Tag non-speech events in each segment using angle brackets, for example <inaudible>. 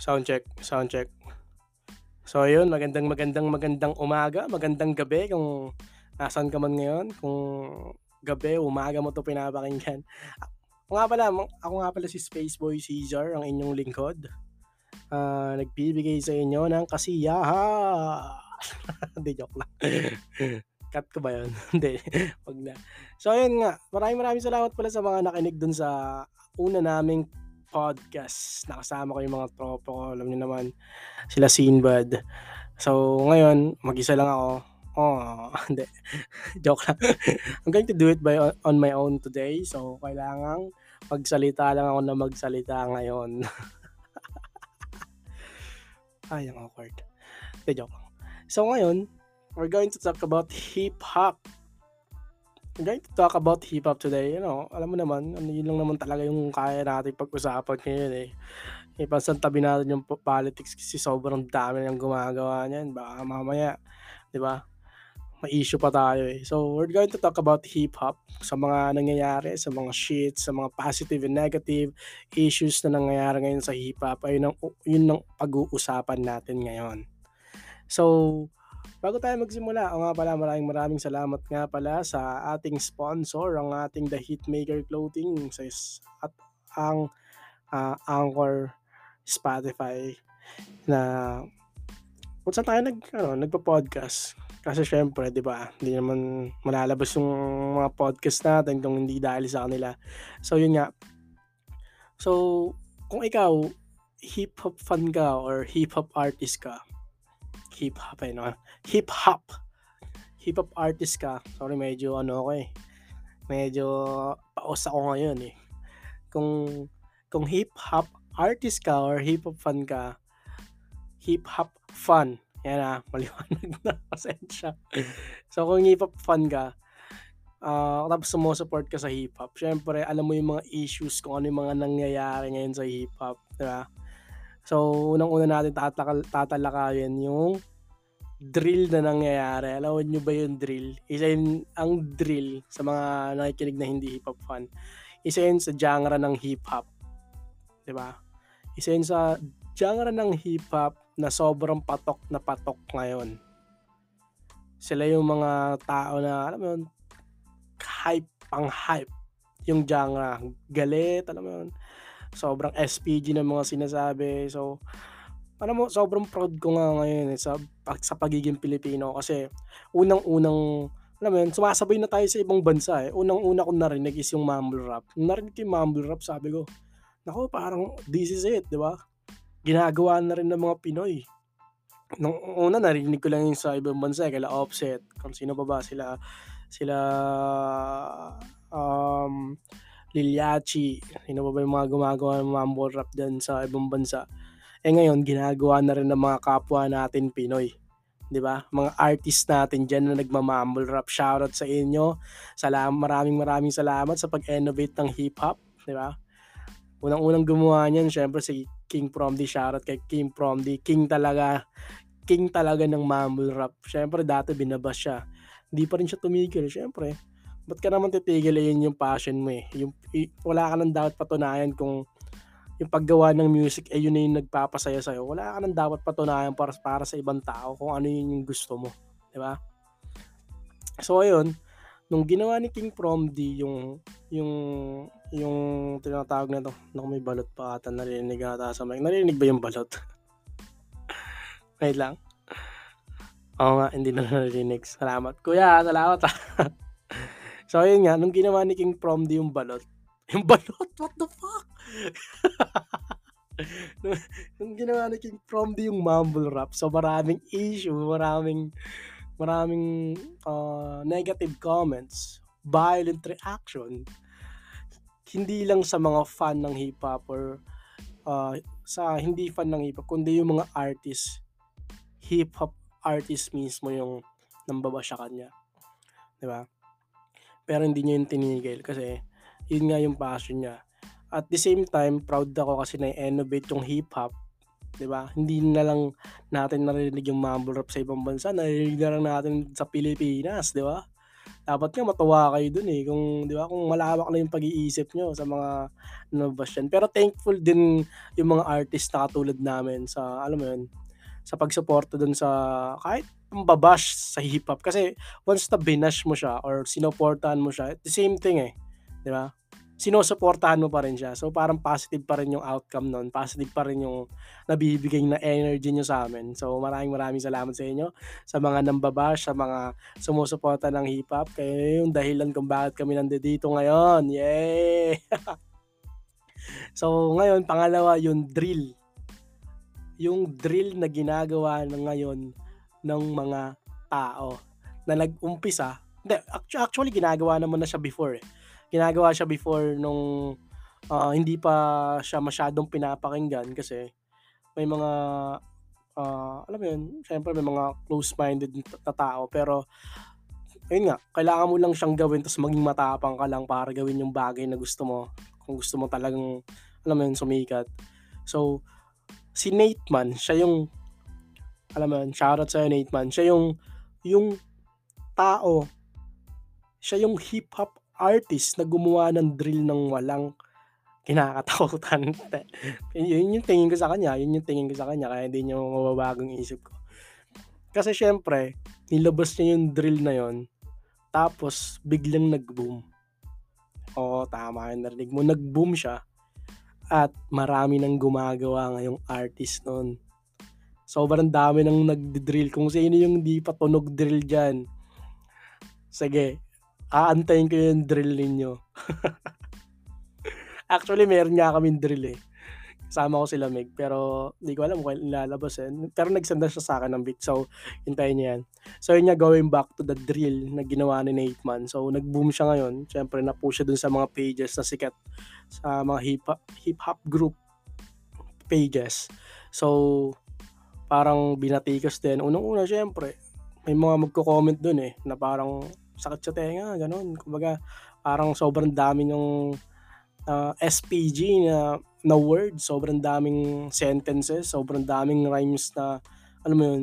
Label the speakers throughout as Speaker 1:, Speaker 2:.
Speaker 1: Sound check, sound check. So ayun, magandang magandang magandang umaga, magandang gabi kung nasaan ka man ngayon, kung gabi, umaga mo 'to pinapakinggan. Ako nga pala, ako nga pala si Spaceboy Caesar, ang inyong lingkod. Ah, nagbibigay sa inyo ng kasiyahan. <laughs> Hindi, joke lang. Cut ko ba yun? <laughs> Hindi, wag na. So ayun nga, maraming maraming salamat pala sa mga nakinig dun sa una naming podcast. Nakasama ko yung mga tropa ko, alam niyo naman, sila Sinbad. So ngayon, mag-isa lang ako. Oh, <laughs> hindi. Joke lang. <laughs> I'm going to do it by on my own today. So kailangang magsalita lang ako na magsalita ngayon. <laughs> Ay, ang awkward. Hindi, joke. So ngayon, we're going to talk about hip-hop. We're going to talk about hip-hop today. You know, alam mo naman, ano, yun lang naman talaga yung kaya natin pag-usapan ngayon eh. Ipansan tabi natin yung politics kasi sobrang dami nang gumagawa niyan. Baka mamaya, di ba? May issue pa tayo eh. So, we're going to talk about hip-hop sa mga nangyayari, sa mga shit, sa mga positive and negative issues na nangyayari ngayon sa hip-hop. Ayun ang, yun ang pag-uusapan natin ngayon. So, bago tayo magsimula, o nga pala maraming maraming salamat nga pala sa ating sponsor, ang ating The Hitmaker Clothing sa at ang uh, Anchor Spotify na kung saan tayo nag, ano, nagpa-podcast. Kasi syempre, di ba, hindi naman malalabas yung mga podcast natin kung hindi dahil sa kanila. So, yun nga. So, kung ikaw, hip-hop fan ka or hip-hop artist ka, hip-hop eh, no? Hip-hop. Hip-hop artist ka. Sorry, medyo ano ako eh. Medyo paos ako ngayon eh. Kung, kung hip-hop artist ka or hip-hop fan ka, hip-hop fan yan na, <laughs> maliwanag na. Pasensya. so, kung hip-hop fan ka, uh, tapos sumusupport ka sa hip-hop, syempre, alam mo yung mga issues kung ano yung mga nangyayari ngayon sa hip-hop. Diba? So, unang-una natin tatalakayin yung drill na nangyayari. Alam nyo ba yung drill? Isa yun, ang drill sa mga nakikinig na hindi hip-hop fan. Isa yun sa genre ng hip-hop. Diba? Isa yun sa genre ng hip-hop na sobrang patok na patok ngayon. Sila yung mga tao na, alam mo yun, hype, pang hype yung genre. Galit, alam mo yun. Sobrang SPG ng mga sinasabi. So, alam mo, sobrang proud ko nga ngayon eh, sa, sa pagiging Pilipino kasi unang-unang alam mo yun, sumasabay na tayo sa ibang bansa eh. Unang-una ko narinig is yung mumble rap. Narinig ko yung mumble rap, sabi ko, nako parang this is it, di ba? ginagawa na rin ng mga Pinoy. Nung una narinig ko lang yung sa ibang bansa, eh, kala Offset, kung sino pa ba sila sila um, Liliachi, sino pa ba yung mga gumagawa ng mumble rap dyan sa ibang bansa. Eh ngayon, ginagawa na rin ng mga kapwa natin Pinoy. 'di ba? Mga artist natin diyan na nagma-mumble rap. Shoutout sa inyo. Salamat, maraming maraming salamat sa pag-innovate ng hip hop, 'di ba? Unang-unang gumawa niyan, syempre si King Promdi, shoutout kay King Promdi. King talaga, king talaga ng mumble rap. Siyempre, dati binabas siya. Hindi pa rin siya tumigil. Siyempre, ba't ka naman titigil? Yun yung passion mo eh. Yung, wala ka nang dapat patunayan kung yung paggawa ng music eh yun na yung nagpapasaya sa'yo. Wala ka nang dapat patunayan para, para sa ibang tao kung ano yun yung gusto mo. Di ba? So, ayun, nung ginawa ni King Promdi yung yung yung tinatawag na to, nung may balot pa ata narinig ata sa mic. Narinig ba yung balot? <laughs> Wait lang. Oo nga, hindi na narinig. Salamat. Kuya, salamat <laughs> so, ayun nga, nung ginawa ni King Promdi yung balot, yung balot, what the fuck? <laughs> nung, nung ginawa ni King Promdi yung mumble rap, so maraming issue, maraming maraming uh, negative comments, violent reaction, hindi lang sa mga fan ng hip hop or uh, sa hindi fan ng hip hop, kundi yung mga artist, hip hop artist mismo yung nambaba siya kanya. ba? Pero hindi niya yung tinigil kasi yun nga yung passion niya. At the same time, proud ako kasi na-innovate yung hip hop 'di ba? Hindi na lang natin narinig yung mumble rap sa ibang bansa, narinig na lang natin sa Pilipinas, 'di ba? Dapat nga matuwa kayo dun, eh, kung 'di ba, kung malawak na yung pag-iisip niyo sa mga diyan. Pero thankful din yung mga artist na katulad namin sa alam mo yun, sa pagsuporta dun sa kahit pamba-bash sa hip-hop. Kasi once na binash mo siya or sinuportahan mo siya, the same thing, eh, 'di ba? Sinusuportahan mo pa rin siya. So, parang positive pa rin yung outcome nun, positive pa rin yung nabibigay na energy niyo sa'min. So, maraming maraming salamat sa inyo, sa mga namba-bash, sa mga sumusuporta ng hip-hop. Kayo yung dahilan kung bakit kami nandito ngayon, yay! <laughs> So, ngayon pangalawa yung drill. Yung drill na ginagawa na ngayon ng mga tao na nag-umpisa hindi, actu actually ginagawa naman na siya before, eh. Ginagawa siya before nung, ah, hindi pa siya masyadong pinapakinggan kasi may mga, ah, alam mo yun, siyempre may mga close-minded na tao. Pero ayun nga, kailangan mo lang siyang gawin ta's maging matapang ka lang para gawin yung bagay na gusto mo, kung gusto mo talagang, alam mo yun, sumikat. So, si Nate Man, siya yung alam mo yun, shoutout sa'yo Nate Man, siya yung yung tao, siya yung hip-hop artist na gumawa ng drill ng walang kinakatakutan. <laughs> Yun yung tingin ko sa kanya, yun yung tingin ko sa kanya kaya hindi niya mababago yung isip ko. Kasi siyempre, nilabas niya yung drill na yun, tapos biglang nag-boom. Oo, tama yung narinig mo, nag-boom siya at marami ng gumagawa ngayong artist nun. Sobrang dami ng nagdi-drill, kung sino yung di pa tunog drill diyan. Sige, aantayin ko yung drill ninyo. <laughs> Actually, meron nga kaming drill, eh. Kasama ko sila Meg, pero hindi ko alam kung kailan ilalabas, eh. Pero nag-send na siya sa'kin ng beat, so hintayin niyo yan. So yun nga, going back to the drill na ginawa ni Nate Man. So nag-boom siya ngayon, siyempre na-push siya dun sa mga pages na sikat sa mga hip-hop group pages. So, parang binatikos din. Unang-una siyempre, may mga magko-comment dun, eh, na parang sakit sa tenga, gano'n. Kumbaga, parang sobrang dami niyang, ah, SPG na na word, sobrang daming sentences, sobrang daming rhymes na, alam mo yun,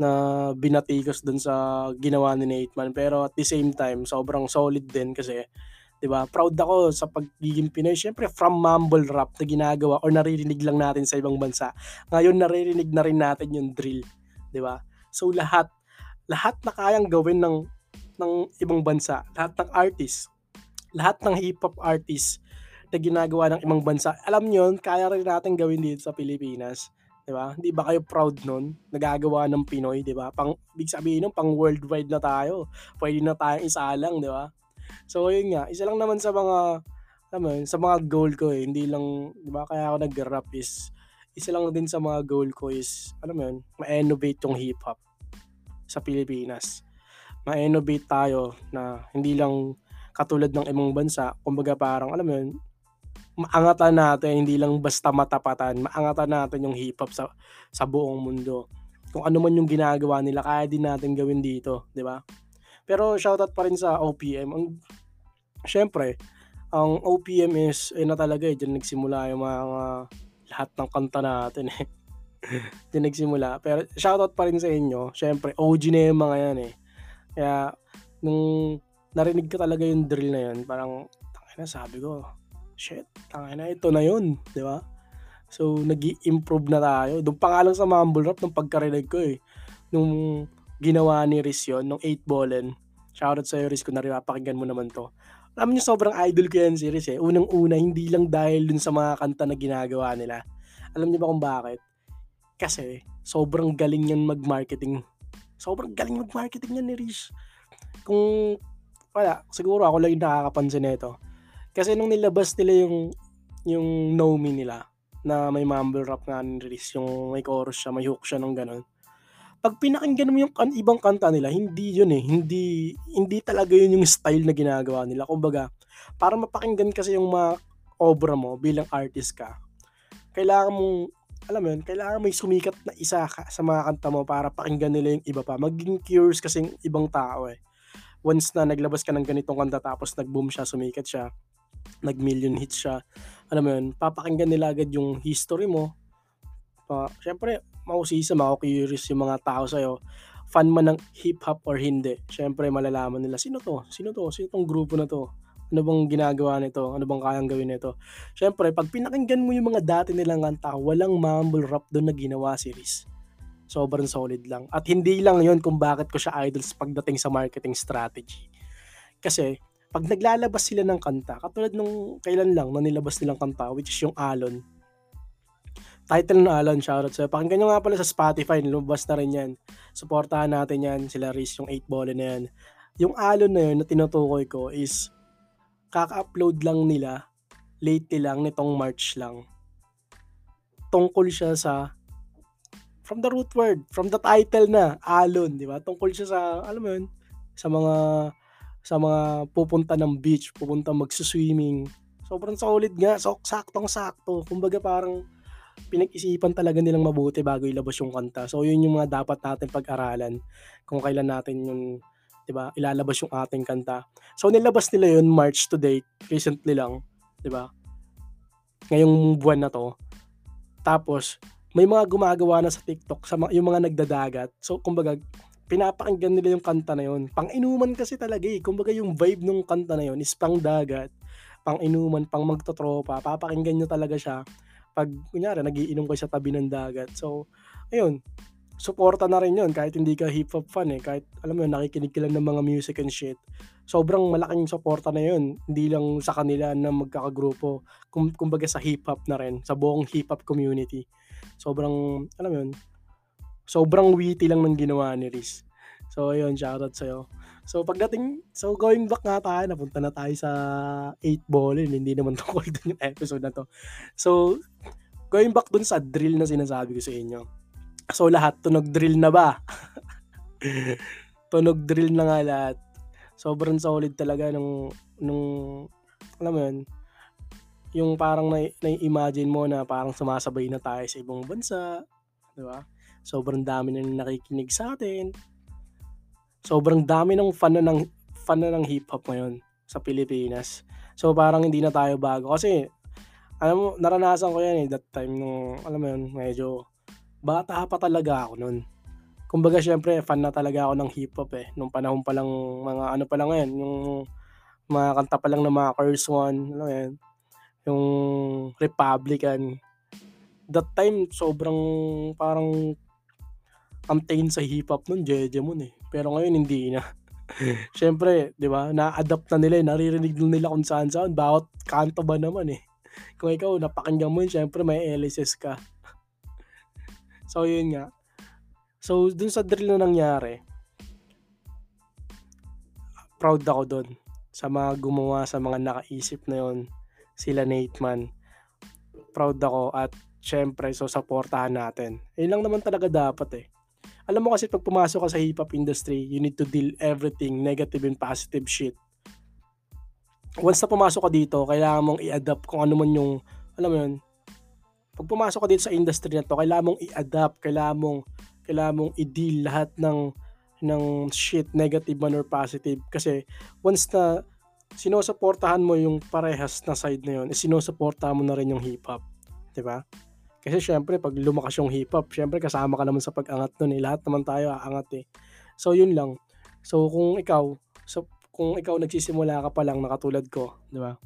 Speaker 1: na binatikos dun sa ginawa ni Nate Man. Pero at the same time, sobrang solid din kasi, 'di ba, proud ako sa pagiging Pinoy. Siyempre from mumble rap na ginagawa or naririnig lang natin sa ibang bansa, ngayon naririnig na rin natin yung drill, 'di ba? So lahat, lahat na kayang gawin ng ng ibang bansa, lahat ng artist, lahat ng hip-hop artist na ginagawa ng ibang bansa, alam yun, kaya rin natin gawin dito sa Pilipinas, 'di ba? Hindi ba kayo proud nun, nagagawa ng Pinoy, 'di ba? Pang ibig sabihin nun pang worldwide na tayo, puwede na tayong isalang, 'di ba? So yun nga, isa lang naman sa mga, alam mo sa mga goal ko, eh, hindi lang 'di ba, kaya ako nag-rap is isa lang din sa mga goal ko is, alam mo yun, ma-innovate yung hip-hop sa Pilipinas. Ma-innovate tayo na hindi lang katulad ng ibang bansa, kumbaga parang alam mo yun, maangatan natin, hindi lang basta matapatan, maangatan natin yung hip-hop sa sa buong mundo. Kung ano man yung ginagawa nila, kaya din natin gawin dito, 'di ba? Pero shoutout pa rin sa OPM. Ang siyempre, ang OPM is ayun na talaga, eh, diyan nagsimula yung mga lahat ng kanta natin, eh. <laughs> Diyan nagsimula. Pero shoutout pa rin sa inyo, siyempre OG na yung mga yan, eh. Kaya nung narinig ko talaga yung drill na yun, parang tangina sabi ko, "Shit, tangina ito na yun," 'di ba? So nag-i-improve na tayo. Dun pa nga lang sa mumble rap nung pagkarinig ko, eh, nung ginawa ni Riz yun, nung 8 Ballin. Shoutout sa'yo Riz kung napapakinggan mo naman 'to. Alam niyo sobrang idol ko yan si Riz, eh. Unang-una hindi lang dahil dun sa mga kanta na ginagawa nila. Alam niyo ba kung bakit? Kasi sobrang galing niyan mag-marketing. Sobrang galing mag-marketing niyan ni Riz. Kung wala, siguro ako lang yung nakakapansin nito. Kasi nung nilabas nila yung yung Know Me nila, na may mumble rap nga ni Riz, yung may chorus siya, may hook siya ng gano'n. 'Pag pinakinggan mo yung kan ibang kanta nila, hindi yun, eh, hindi hindi talaga yun yung style na ginagawa nila. Kumbaga, para mapakinggan kasi yung mga obra mo bilang artist ka, kailangan mong alam mo yun, kailangan may sumikat na isa ka sa mga kanta mo para pakinggan nila yung iba pa. Magiging curious kasi yung ibang tao, eh. Once na naglabas ka ng ganitong kanta tapos nag-boom siya, sumikat siya, nag-million hits siya, alam mo yun, papakinggan nila agad yung history mo. Pa siyempre mausisa, maku-curious yung mga tao sa'yo fan man ng hip-hop or hindi, syempre malalaman nila, "Sino 'to? Sino 'to? Sino 'tong grupo na 'to? Ano bang ginagawa nito? Ano bang kayang gawin nito?" Siyempre 'pag pinakinggan mo yung mga dati nilang kanta, walang mumble rap dun na ginawa si Riz. Sobrang solid lang. At hindi lang yun kung bakit ko siya idol pagdating sa marketing strategy. Kasi 'pag naglalabas sila ng kanta, katulad nung kailan lang na nilabas nilang kanta, which is yung Alon. Title ng Alon, shoutout sa'yo. Pakinggan nyo nga pala sa Spotify, lumabas na rin yan. Suportahan natin yan, sila Riz, yung 8 ball na yan. Yung Alon na yun na tinutukoy ko is kaka-upload lang nila lately lang nitong March lang. Tungkol siya sa from the root word, from the title na, Alon, di ba? Tungkol siya sa, alam mo yun, sa mga sa mga pupunta ng beach, pupunta magsuswimming. Sobrang solid nga, so, saktong-sakto. Kumbaga parang pinag-isipan talaga nilang mabuti bago ilabas yung kanta. So yun yung mga dapat natin pag-aralan kung kailan natin yung 'di ba, ilalabas yung ating kanta. So nilabas nila yun March to date, recently lang, 'di ba? Ngayong buwan na 'to. Tapos may mga gumagawa na sa TikTok sa yung mga nagdadagat. So kumbaga pinapakinggan nila yung kanta na yun. Pang-inuman kasi talaga eh. Kumbaga yung vibe nung kanta na yun is pang dagat, pang inuman, pang magtotropa. Papakinggan nyo talaga siya pag kunyari nagiinom kayo sa tabi ng dagat. So, ayun, suporta na rin yun kahit hindi ka hip-hop fan eh. Kahit, alam mo yun, nakikinig ka lang ng mga music and shit. Sobrang malaking suporta na yun. Hindi lang sa kanila na magkakagrupo. Kum kumbaga sa hip-hop na rin. Sa buong hip-hop community. Sobrang, alam mo yun, sobrang witty lang ng ginawa ni Riz. So, ayun, shoutout sa'yo. So, pagdating, so going back nga tayo, napunta na tayo sa 8 ballin. Hindi naman <laughs> tungkol dun yung episode na to. So, going back dun sa drill na sinasabi ko sa inyo. So, lahat, tunog drill na ba? <laughs> tunog drill na nga lahat. Sobrang solid talaga nung, nung, alam mo yun, yung parang na, na-imagine mo na parang sumasabay na tayo sa ibang bansa. Di ba? Sobrang dami na nakikinig sa atin sobrang dami ng fan na ng fan na ng hip hop ngayon sa Pilipinas. So parang hindi na tayo bago kasi alam mo naranasan ko yan eh that time nung alam mo yun medyo bata pa talaga ako noon. Kumbaga syempre fan na talaga ako ng hip hop eh nung panahon pa lang mga ano pa lang ngayon yung mga kanta pa lang ng mga Curse One, ano yan, yung Republican. That time sobrang parang ang sa hip hop nun Jejemon eh. Pero ngayon hindi na. <laughs> Siyempre, 'di ba? Na-adapt na nila, eh, naririnig nila kung saan-saan bawat kanto ba naman eh. Kung ikaw napakinggan mo yun, syempre may LSS ka. So yun nga. So dun sa drill na nangyari, proud ako doon sa mga gumawa sa mga nakaisip na yon sila Nate Man. Proud ako at syempre so supportahan natin. Yun lang naman talaga dapat eh alam mo kasi pag pumasok ka sa hip-hop industry, you need to deal everything, negative and positive shit. Once na pumasok ka dito, kailangan mong i-adapt kung ano man yung, alam mo yun, pag pumasok ka dito sa industry na to, kailangan mong i-adapt, kailangan mong, kailangan mong i-deal lahat ng, ng shit, negative man or positive. Kasi, once na sinusuportahan mo yung parehas na side na yun, eh, sinusuportahan mo na rin yung hip-hop. ba? Kasi syempre, pag lumakas yung hip-hop, syempre kasama ka naman sa pag-angat nun eh. Lahat naman tayo aangat eh. So, yun lang. So, kung ikaw, so, kung ikaw nagsisimula ka pa lang na katulad ko, di ba?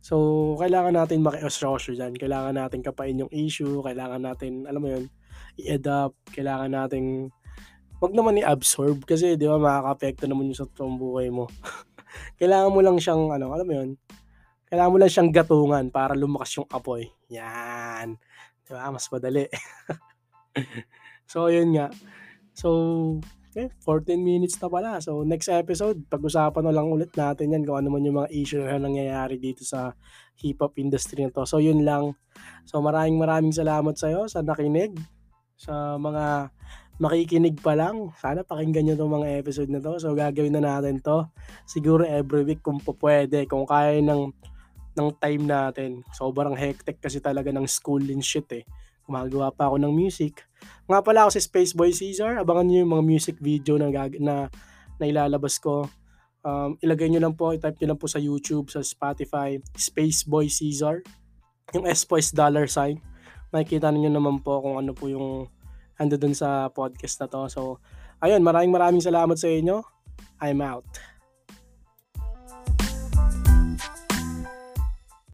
Speaker 1: So, kailangan natin maki-osrosyo dyan. Kailangan natin kapain yung issue. Kailangan natin, alam mo yun, i-adapt. Kailangan natin, wag naman i-absorb kasi, di ba, makaka-apekto naman yung sa buhay mo. <laughs> kailangan mo lang siyang, ano, alam mo yun, kailangan mo lang siyang gatungan para lumakas yung apoy. Yan. Di ba? Mas madali. <laughs> so, yun nga. So, okay, 14 minutes na pala. So, next episode, pag-usapan na lang ulit natin yan kung ano man yung mga issue na nangyayari dito sa hip-hop industry na to. So, yun lang. So, maraming maraming salamat sa iyo sa nakinig. Sa mga makikinig pa lang. Sana pakinggan nyo itong mga episode na to. So, gagawin na natin to. Siguro every week kung pwede. Kung kaya ng ng time natin. Sobrang hectic kasi talaga ng school and shit eh. Gumagawa pa ako ng music. Nga pala ako si Space Boy Caesar. Abangan niyo yung mga music video na, na, na ilalabas ko. Um, ilagay nyo lang po, itype nyo lang po sa YouTube, sa Spotify, Space Boy Caesar. Yung S po is dollar sign. Makikita niyo naman po kung ano po yung ando dun sa podcast na to. So, Ayun, maraming maraming salamat sa inyo. I'm out.